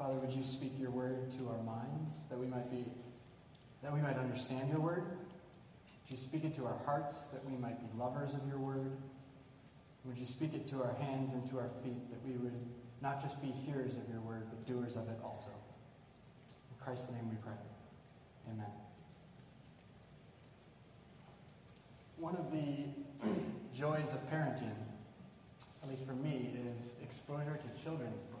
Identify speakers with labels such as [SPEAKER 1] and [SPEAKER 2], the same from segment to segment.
[SPEAKER 1] Father, would you speak your word to our minds that we might be that we might understand your word? Would you speak it to our hearts that we might be lovers of your word? Would you speak it to our hands and to our feet that we would not just be hearers of your word, but doers of it also? In Christ's name we pray. Amen. One of the joys of parenting, at least for me, is exposure to children's books.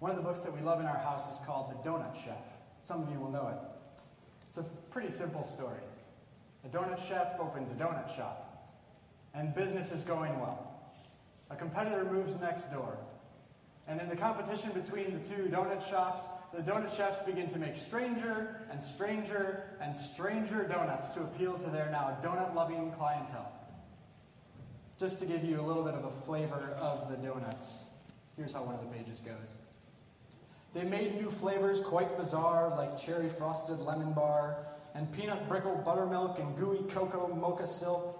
[SPEAKER 1] One of the books that we love in our house is called The Donut Chef. Some of you will know it. It's a pretty simple story. A donut chef opens a donut shop, and business is going well. A competitor moves next door, and in the competition between the two donut shops, the donut chefs begin to make stranger and stranger and stranger donuts to appeal to their now donut loving clientele. Just to give you a little bit of a flavor of the donuts, here's how one of the pages goes. They made new flavors quite bizarre, like cherry frosted lemon bar, and peanut brickle buttermilk, and gooey cocoa mocha silk.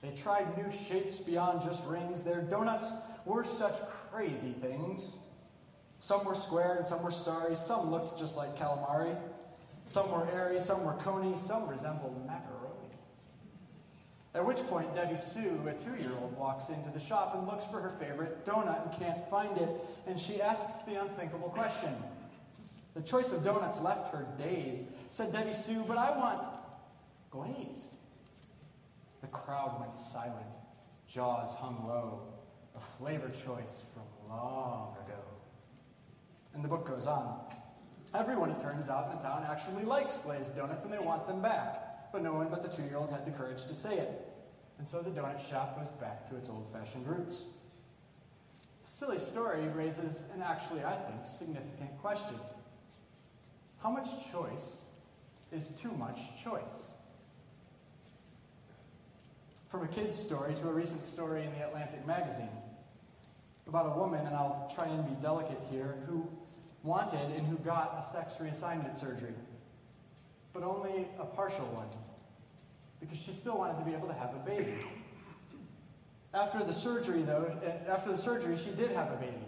[SPEAKER 1] They tried new shapes beyond just rings. Their donuts were such crazy things. Some were square and some were starry. Some looked just like calamari. Some were airy, some were coney, some resembled macaroni. At which point, Debbie Sue, a two year old, walks into the shop and looks for her favorite donut and can't find it, and she asks the unthinkable question. The choice of donuts left her dazed. Said Debbie Sue, but I want glazed. The crowd went silent, jaws hung low, a flavor choice from long ago. And the book goes on. Everyone, it turns out, in the town actually likes glazed donuts and they want them back but no one but the two year old had the courage to say it. And so the donut shop was back to its old fashioned roots. Silly story raises an actually, I think, significant question. How much choice is too much choice? From a kid's story to a recent story in the Atlantic magazine about a woman, and I'll try and be delicate here, who wanted and who got a sex reassignment surgery, but only a partial one because she still wanted to be able to have a baby. After the surgery, though, after the surgery, she did have a baby.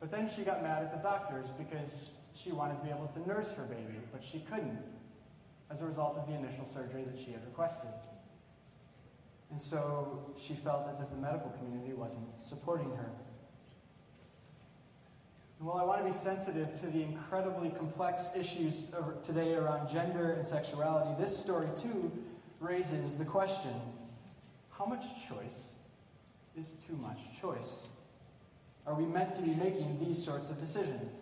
[SPEAKER 1] But then she got mad at the doctors because she wanted to be able to nurse her baby, but she couldn't as a result of the initial surgery that she had requested. And so she felt as if the medical community wasn't supporting her. And while I want to be sensitive to the incredibly complex issues today around gender and sexuality, this story too raises the question how much choice is too much choice? Are we meant to be making these sorts of decisions?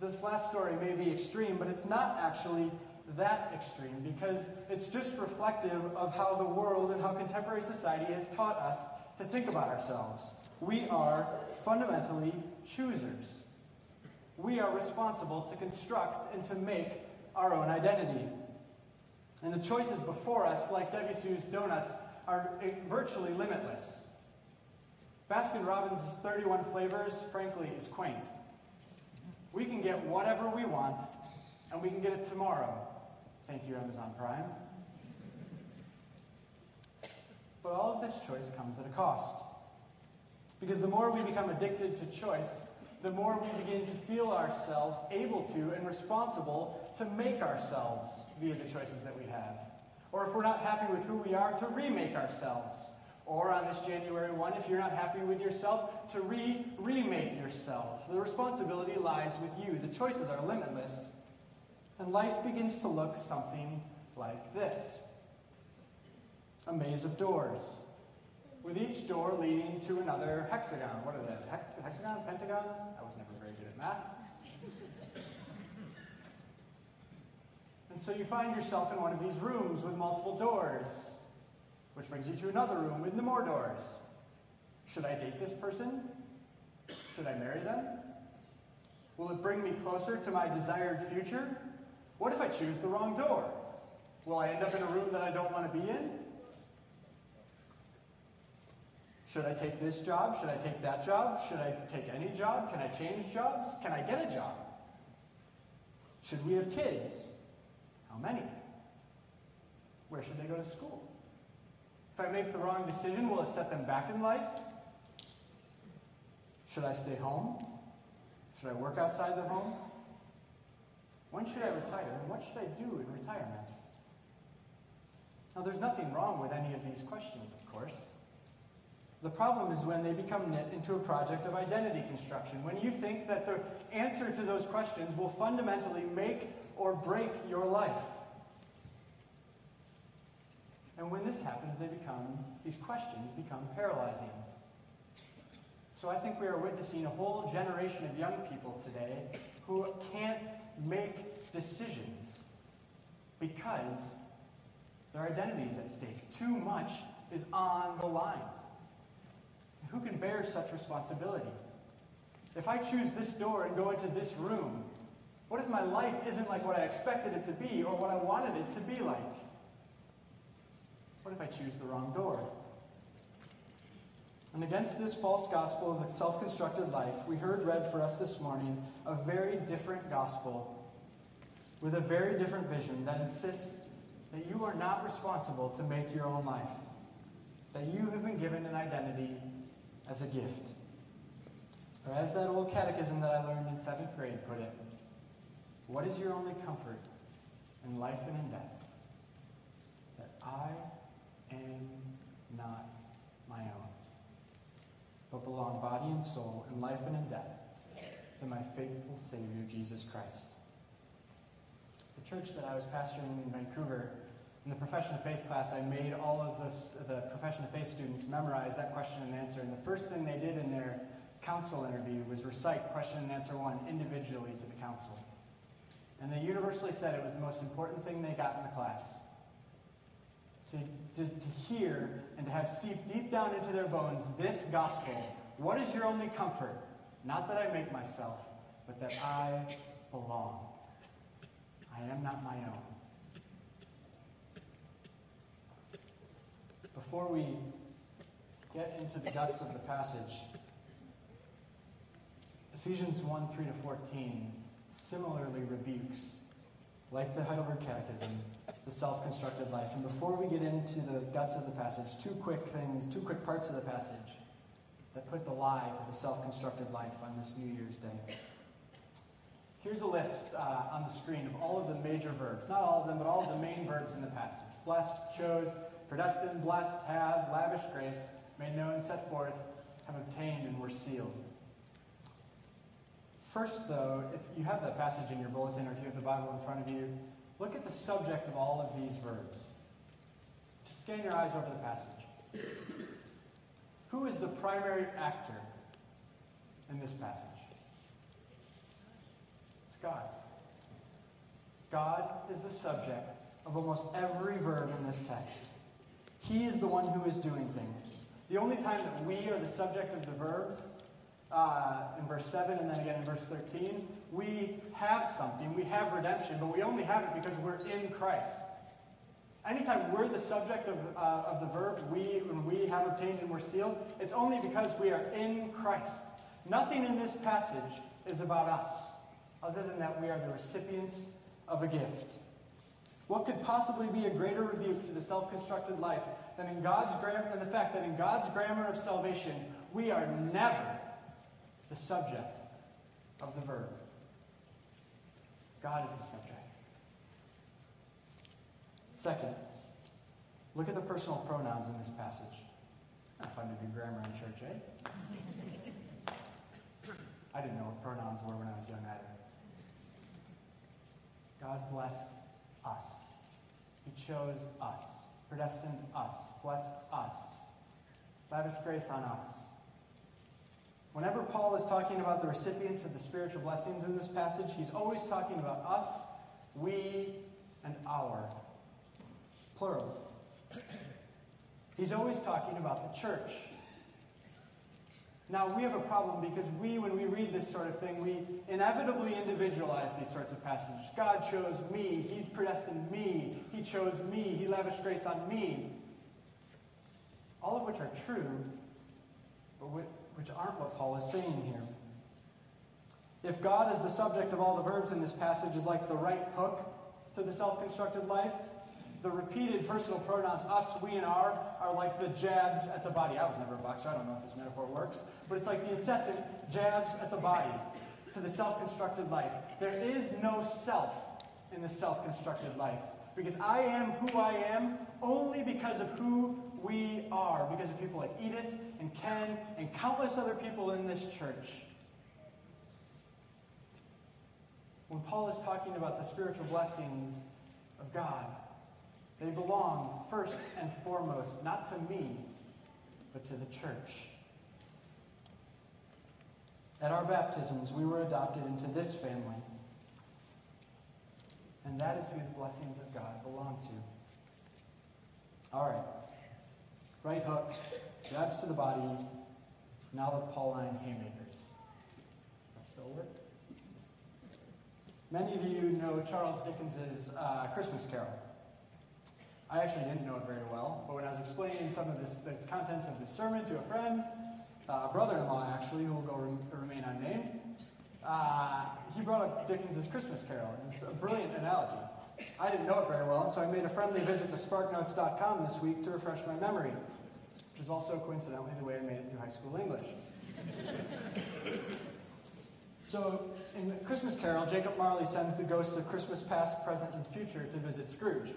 [SPEAKER 1] This last story may be extreme, but it's not actually that extreme because it's just reflective of how the world and how contemporary society has taught us to think about ourselves. We are fundamentally choosers. We are responsible to construct and to make our own identity. And the choices before us, like Debbie Sue's donuts, are eh, virtually limitless. Baskin Robbins' 31 flavors, frankly, is quaint. We can get whatever we want, and we can get it tomorrow. Thank you, Amazon Prime. But all of this choice comes at a cost. Because the more we become addicted to choice, the more we begin to feel ourselves able to and responsible to make ourselves via the choices that we have. Or if we're not happy with who we are, to remake ourselves. Or on this January 1, if you're not happy with yourself, to re remake yourselves. The responsibility lies with you. The choices are limitless. And life begins to look something like this a maze of doors with each door leading to another hexagon. What are they? Hex- hexagon? Pentagon? I was never very good at math. and so you find yourself in one of these rooms with multiple doors, which brings you to another room with more doors. Should I date this person? Should I marry them? Will it bring me closer to my desired future? What if I choose the wrong door? Will I end up in a room that I don't want to be in? Should I take this job? Should I take that job? Should I take any job? Can I change jobs? Can I get a job? Should we have kids? How many? Where should they go to school? If I make the wrong decision, will it set them back in life? Should I stay home? Should I work outside the home? When should I retire? And what should I do in retirement? Now, there's nothing wrong with any of these questions, of course. The problem is when they become knit into a project of identity construction, when you think that the answer to those questions will fundamentally make or break your life. And when this happens, they become, these questions become paralyzing. So I think we are witnessing a whole generation of young people today who can't make decisions because their identity is at stake. Too much is on the line. Who can bear such responsibility? If I choose this door and go into this room, what if my life isn't like what I expected it to be or what I wanted it to be like? What if I choose the wrong door? And against this false gospel of the self constructed life, we heard read for us this morning a very different gospel with a very different vision that insists that you are not responsible to make your own life, that you have been given an identity as a gift. Or as that old catechism that I learned in seventh grade put it, what is your only comfort in life and in death? That I am not my own, but belong body and soul in life and in death to my faithful Savior, Jesus Christ. The church that I was pastoring in Vancouver, in the profession of faith class, I made all of the, the profession of faith students memorize that question and answer. And the first thing they did in their council interview was recite question and answer one individually to the council. And they universally said it was the most important thing they got in the class. To, to, to hear and to have seep deep down into their bones this gospel. What is your only comfort? Not that I make myself, but that I belong. I am not my own. Before we get into the guts of the passage, Ephesians 1 3 to 14 similarly rebukes, like the Heidelberg Catechism, the self constructed life. And before we get into the guts of the passage, two quick things, two quick parts of the passage that put the lie to the self constructed life on this New Year's Day. Here's a list uh, on the screen of all of the major verbs. Not all of them, but all of the main verbs in the passage. Blessed, chose, predestined, blessed, have, lavished grace, made known, set forth, have obtained, and were sealed. First, though, if you have that passage in your bulletin or if you have the Bible in front of you, look at the subject of all of these verbs. Just scan your eyes over the passage. Who is the primary actor in this passage? It's God. God is the subject of almost every verb in this text. He is the one who is doing things. The only time that we are the subject of the verbs uh, in verse 7 and then again in verse 13, we have something. We have redemption, but we only have it because we're in Christ. Anytime we're the subject of, uh, of the verb, we, when we have obtained and we're sealed, it's only because we are in Christ. Nothing in this passage is about us, other than that we are the recipients of a gift. What could possibly be a greater rebuke to the self constructed life than, in God's gram- than the fact that in God's grammar of salvation, we are never the subject of the verb. God is the subject. Second, look at the personal pronouns in this passage. Not fun to do grammar in church, eh? I didn't know what pronouns were when I was young either. God blessed us. He chose us, predestined us, blessed us, lavished grace on us. Whenever Paul is talking about the recipients of the spiritual blessings in this passage, he's always talking about us, we, and our. Plural. He's always talking about the church. Now, we have a problem because we, when we read this sort of thing, we inevitably individualize these sorts of passages. God chose me. He predestined me. He chose me. He lavished grace on me. All of which are true, but which aren't what Paul is saying here. If God is the subject of all the verbs in this passage is like the right hook to the self constructed life, the repeated personal pronouns us, we, and our are like the jabs at the body. I was never a boxer, I don't know if this metaphor works, but it's like the incessant jabs at the body to the self constructed life. There is no self in the self constructed life because I am who I am only because of who we are, because of people like Edith and Ken and countless other people in this church. When Paul is talking about the spiritual blessings of God, they belong first and foremost not to me, but to the church. At our baptisms, we were adopted into this family. And that is who the blessings of God belong to. All right. Right hook, jabs to the body, now the Pauline haymakers. That still work? Many of you know Charles Dickens's uh, Christmas Carol. I actually didn't know it very well, but when I was explaining some of this, the contents of this sermon to a friend, uh, a brother-in-law actually, who will go re- remain unnamed, uh, he brought up Dickens's Christmas Carol. It's a brilliant analogy. I didn't know it very well, so I made a friendly visit to sparknotes.com this week to refresh my memory, which is also coincidentally the way I made it through high school English. so, in Christmas Carol, Jacob Marley sends the ghosts of Christmas past, present, and future to visit Scrooge,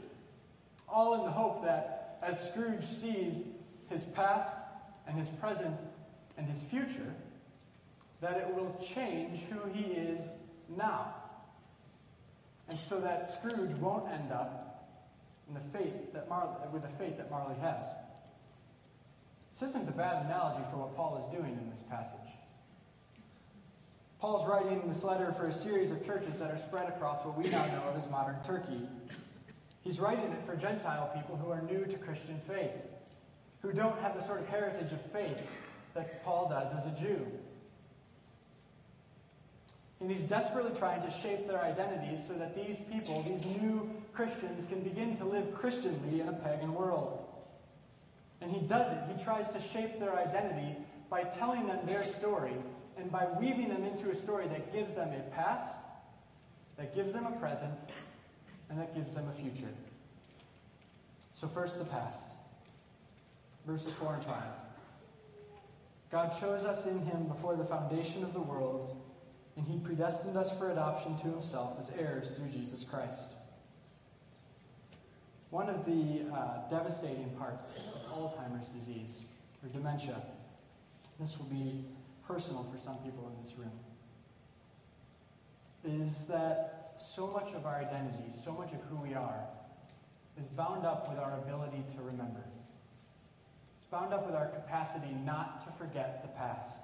[SPEAKER 1] all in the hope that as Scrooge sees his past and his present and his future, that it will change who he is now. And so that Scrooge won't end up in the fate that Marley, with the fate that Marley has. This isn't a bad analogy for what Paul is doing in this passage. Paul's writing this letter for a series of churches that are spread across what we now know of as modern Turkey. He's writing it for Gentile people who are new to Christian faith, who don't have the sort of heritage of faith that Paul does as a Jew. And he's desperately trying to shape their identities so that these people, these new Christians, can begin to live Christianly in a pagan world. And he does it. He tries to shape their identity by telling them their story and by weaving them into a story that gives them a past, that gives them a present, and that gives them a future. So, first, the past. Verses 4 and 5. God chose us in him before the foundation of the world and he predestined us for adoption to himself as heirs through Jesus Christ. One of the uh, devastating parts of Alzheimer's disease, or dementia, this will be personal for some people in this room, is that so much of our identity, so much of who we are, is bound up with our ability to remember. It's bound up with our capacity not to forget the past.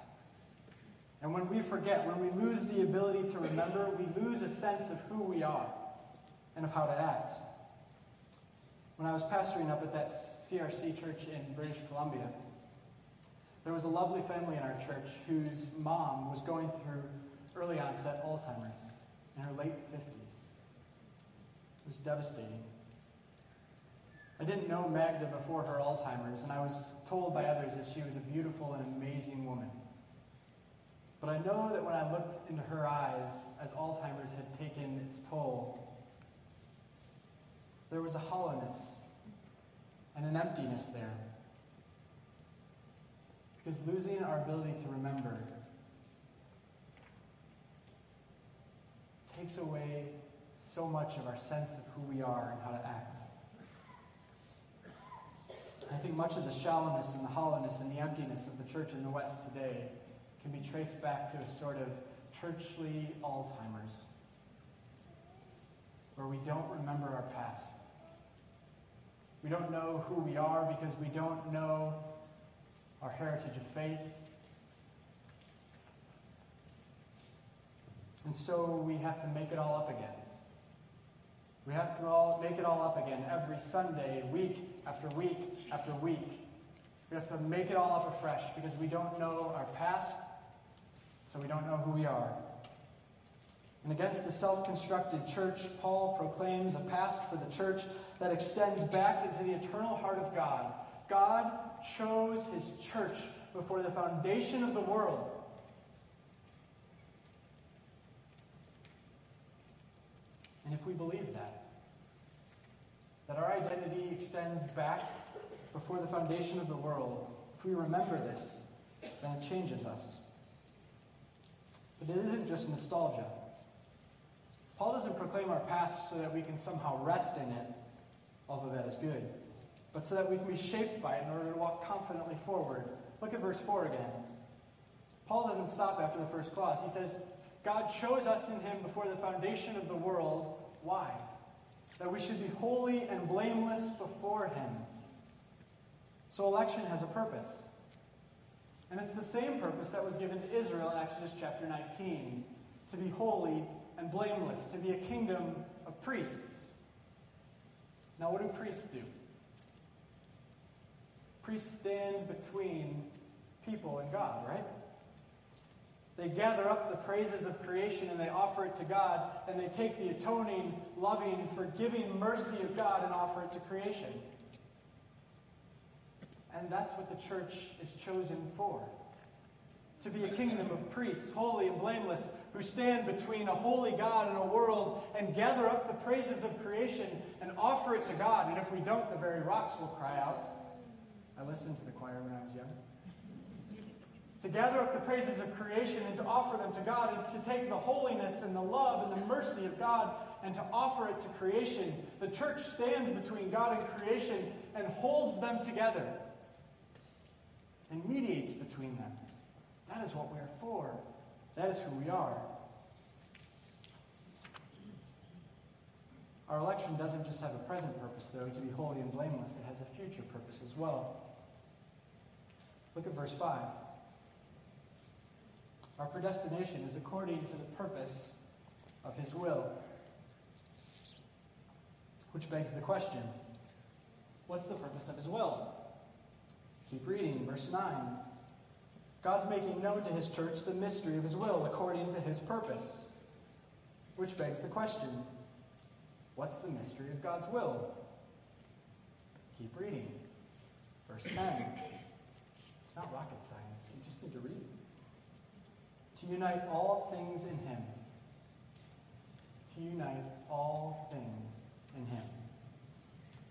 [SPEAKER 1] And when we forget, when we lose the ability to remember, we lose a sense of who we are and of how to act. When I was pastoring up at that CRC church in British Columbia, there was a lovely family in our church whose mom was going through early onset Alzheimer's in her late 50s. It was devastating. I didn't know Magda before her Alzheimer's, and I was told by others that she was a beautiful and amazing woman. But I know that when I looked into her eyes as Alzheimer's had taken its toll, there was a hollowness and an emptiness there. Because losing our ability to remember takes away so much of our sense of who we are and how to act. I think much of the shallowness and the hollowness and the emptiness of the church in the West today can be traced back to a sort of churchly Alzheimer's, where we don't remember our past. We don't know who we are because we don't know our heritage of faith. And so we have to make it all up again. We have to all make it all up again every Sunday, week after week after week. We have to make it all up afresh because we don't know our past so we don't know who we are. And against the self constructed church, Paul proclaims a past for the church that extends back into the eternal heart of God. God chose his church before the foundation of the world. If we believe that, that our identity extends back before the foundation of the world, if we remember this, then it changes us. But it isn't just nostalgia. Paul doesn't proclaim our past so that we can somehow rest in it, although that is good, but so that we can be shaped by it in order to walk confidently forward. Look at verse 4 again. Paul doesn't stop after the first clause. He says, God chose us in him before the foundation of the world. Why? That we should be holy and blameless before him. So election has a purpose. And it's the same purpose that was given to Israel in Exodus chapter 19 to be holy and blameless, to be a kingdom of priests. Now, what do priests do? Priests stand between people and God, right? They gather up the praises of creation and they offer it to God, and they take the atoning, loving, forgiving mercy of God and offer it to creation. And that's what the church is chosen for to be a kingdom of priests, holy and blameless, who stand between a holy God and a world and gather up the praises of creation and offer it to God. And if we don't, the very rocks will cry out. I listened to the choir when I was young to gather up the praises of creation and to offer them to God, and to take the holiness and the love and the mercy of God and to offer it to creation. The church stands between God and creation and holds them together and mediates between them. That is what we're for. That is who we are. Our election doesn't just have a present purpose, though, to be holy and blameless. It has a future purpose as well. Look at verse 5. Our predestination is according to the purpose of His will. Which begs the question what's the purpose of His will? Keep reading, verse 9. God's making known to His church the mystery of His will according to His purpose. Which begs the question what's the mystery of God's will? Keep reading. Verse 10. It's not rocket science, you just need to read to unite all things in Him. To unite all things in Him.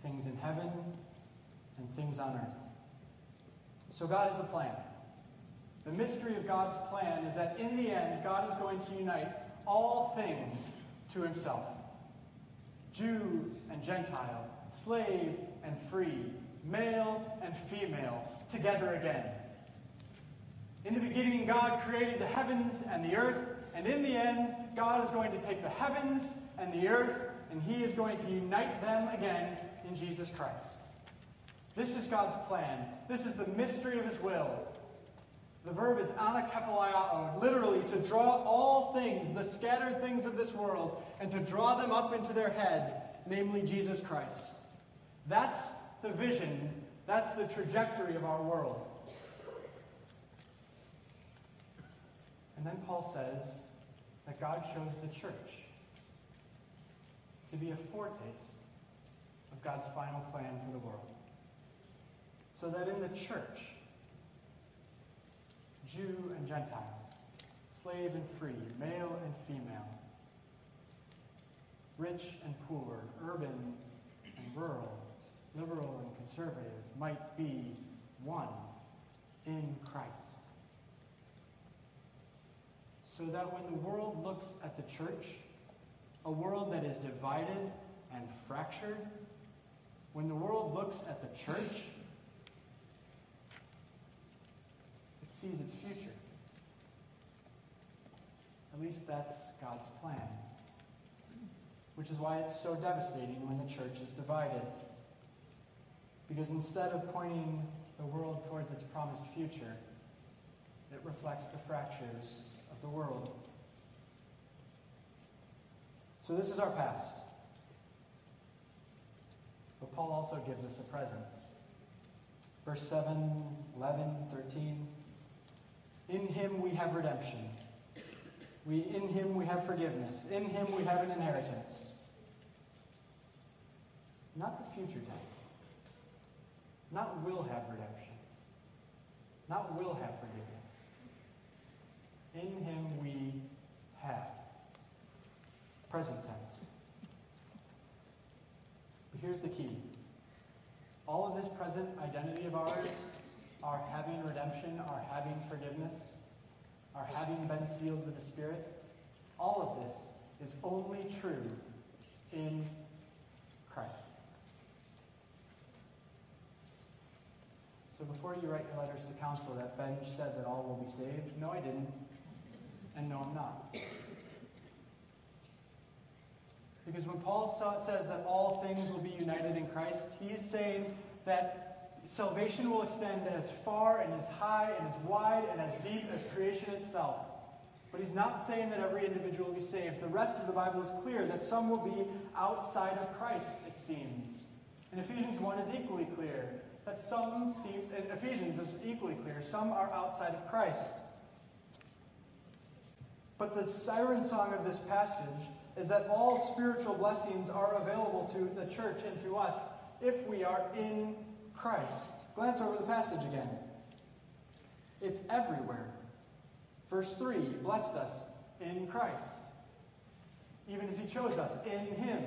[SPEAKER 1] Things in heaven and things on earth. So God has a plan. The mystery of God's plan is that in the end, God is going to unite all things to Himself Jew and Gentile, slave and free, male and female, together again. In the beginning, God created the heavens and the earth, and in the end, God is going to take the heavens and the earth, and He is going to unite them again in Jesus Christ. This is God's plan. This is the mystery of His will. The verb is anakephaliao, literally to draw all things, the scattered things of this world, and to draw them up into their head, namely Jesus Christ. That's the vision, that's the trajectory of our world. And then Paul says that God chose the church to be a foretaste of God's final plan for the world. So that in the church, Jew and Gentile, slave and free, male and female, rich and poor, urban and rural, liberal and conservative might be one in Christ so that when the world looks at the church, a world that is divided and fractured, when the world looks at the church, it sees its future. At least that's God's plan. Which is why it's so devastating when the church is divided. Because instead of pointing the world towards its promised future, it reflects the fractures of the world. So, this is our past. But Paul also gives us a present. Verse 7, 11, 13. In him we have redemption. We, in him we have forgiveness. In him we have an inheritance. Not the future tense. Not will have redemption. Not will have forgiveness. In him we have. Present tense. But here's the key all of this present identity of ours, our having redemption, our having forgiveness, our having been sealed with the Spirit, all of this is only true in Christ. So before you write your letters to council that Ben said that all will be saved, no, I didn't. And no, I'm not. Because when Paul says that all things will be united in Christ, he's saying that salvation will extend as far and as high and as wide and as deep as creation itself. But he's not saying that every individual will be saved. The rest of the Bible is clear that some will be outside of Christ, it seems. And Ephesians 1 is equally clear that some seem, Ephesians is equally clear, some are outside of Christ. But the siren song of this passage is that all spiritual blessings are available to the church and to us if we are in Christ. Glance over the passage again. It's everywhere. Verse 3 blessed us in Christ, even as he chose us in him.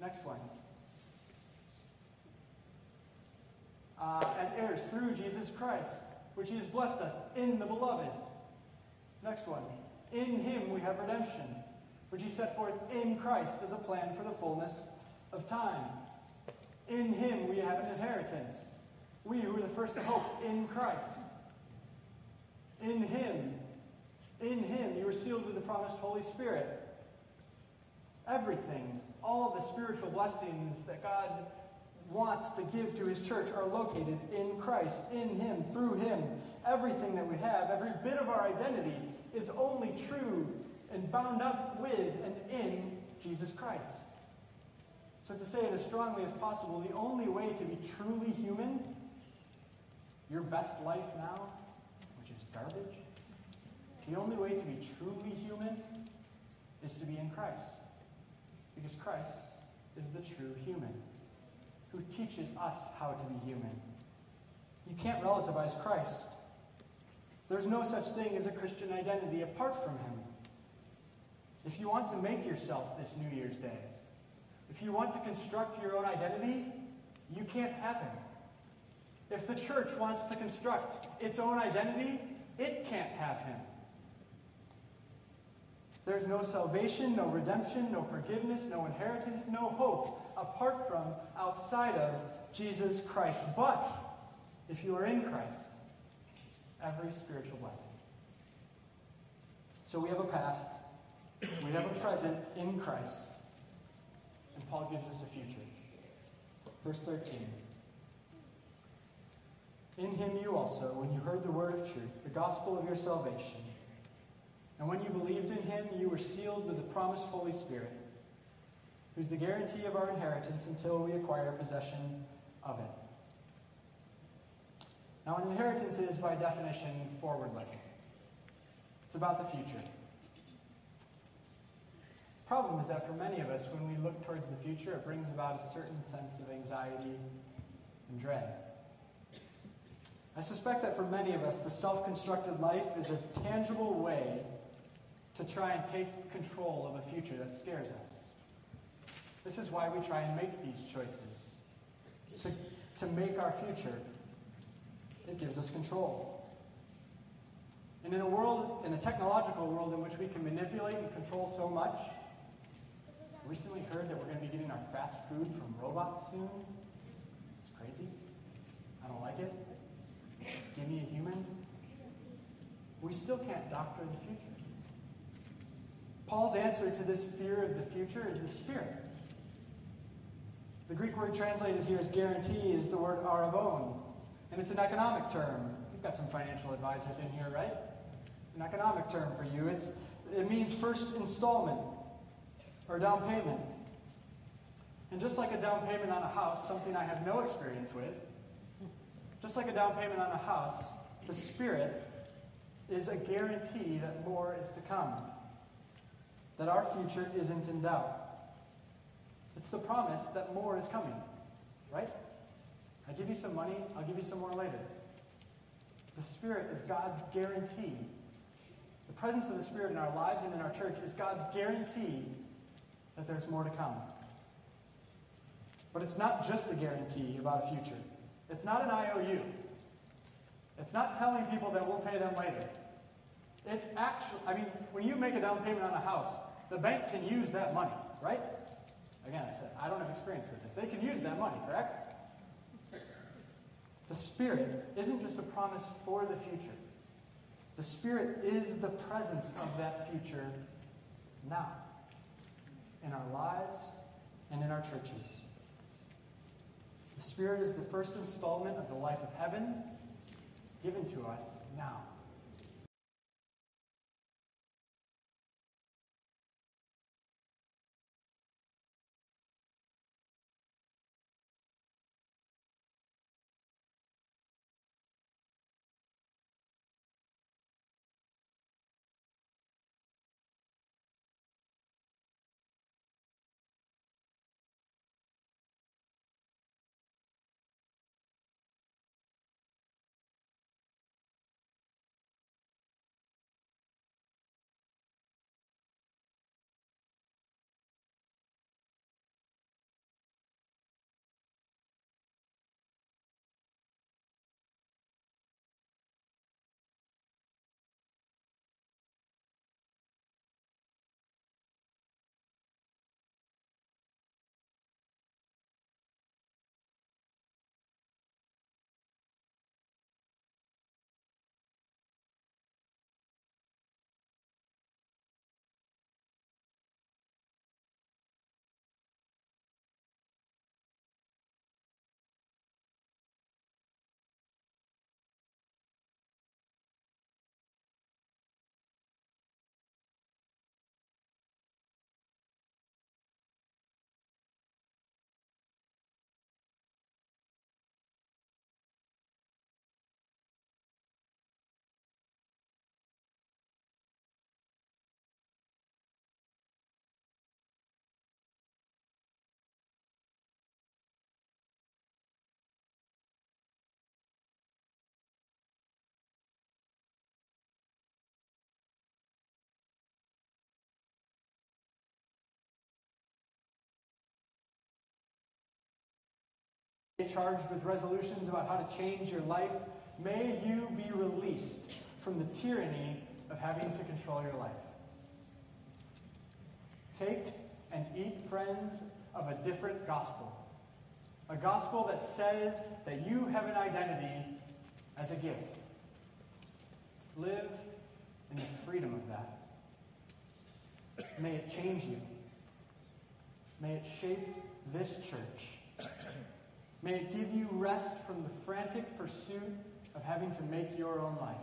[SPEAKER 1] Next one. Uh, as heirs through Jesus Christ, which he has blessed us in the beloved. Next one. In him we have redemption which he set forth in Christ as a plan for the fullness of time. In him we have an inheritance. We who are the first hope in Christ. In him, in him you are sealed with the promised Holy Spirit. Everything, all the spiritual blessings that God wants to give to his church are located in Christ, in him, through him. Everything that we have, every bit of our identity is only true and bound up with and in Jesus Christ. So, to say it as strongly as possible, the only way to be truly human, your best life now, which is garbage, the only way to be truly human is to be in Christ. Because Christ is the true human who teaches us how to be human. You can't relativize Christ. There's no such thing as a Christian identity apart from him. If you want to make yourself this New Year's Day, if you want to construct your own identity, you can't have him. If the church wants to construct its own identity, it can't have him. There's no salvation, no redemption, no forgiveness, no inheritance, no hope apart from, outside of Jesus Christ. But if you are in Christ, every spiritual blessing. So we have a past we have a present in Christ. And Paul gives us a future. Verse 13. In him you also, when you heard the word of truth, the gospel of your salvation, and when you believed in him, you were sealed with the promised Holy Spirit, who's the guarantee of our inheritance until we acquire possession of it. Now, an inheritance is, by definition, forward looking, it's about the future. The problem is that for many of us, when we look towards the future, it brings about a certain sense of anxiety and dread. I suspect that for many of us, the self constructed life is a tangible way to try and take control of a future that scares us. This is why we try and make these choices to, to make our future. It gives us control. And in a world, in a technological world in which we can manipulate and control so much, recently heard that we're going to be getting our fast food from robots soon. It's crazy. I don't like it. Give me a human. We still can't doctor the future. Paul's answer to this fear of the future is the Spirit. The Greek word translated here as guarantee is the word arrabon, and it's an economic term. You've got some financial advisors in here, right? An economic term for you. It's, it means first installment or down payment. And just like a down payment on a house, something I have no experience with, just like a down payment on a house, the Spirit is a guarantee that more is to come, that our future isn't in doubt. It's the promise that more is coming, right? I give you some money, I'll give you some more later. The Spirit is God's guarantee. The presence of the Spirit in our lives and in our church is God's guarantee that there's more to come. But it's not just a guarantee about a future. It's not an IOU. It's not telling people that we'll pay them later. It's actually, I mean, when you make a down payment on a house, the bank can use that money, right? Again, I said, I don't have experience with this. They can use that money, correct? The Spirit isn't just a promise for the future. The Spirit is the presence of that future now, in our lives and in our churches. The Spirit is the first installment of the life of heaven given to us now. Charged with resolutions about how to change your life, may you be released from the tyranny of having to control your life. Take and eat, friends, of a different gospel. A gospel that says that you have an identity as a gift. Live in the freedom of that. May it change you. May it shape this church. May it give you rest from the frantic pursuit of having to make your own life.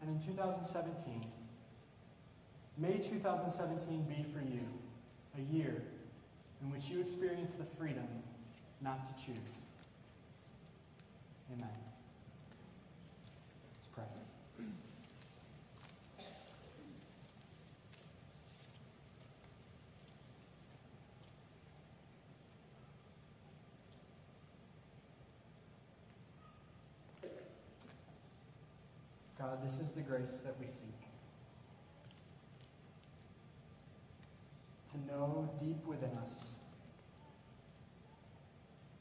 [SPEAKER 1] And in 2017, may 2017 be for you a year in which you experience the freedom not to choose. Amen. Let's pray. God, this is the grace that we seek. To know deep within us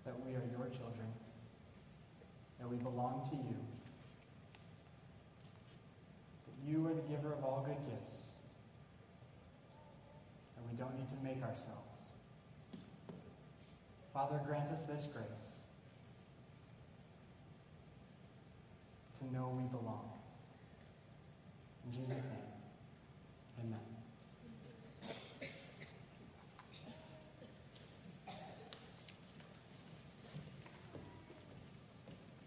[SPEAKER 1] that we are your children, that we belong to you, that you are the giver of all good gifts, and we don't need to make ourselves. Father, grant us this grace to know we belong. In Jesus' name.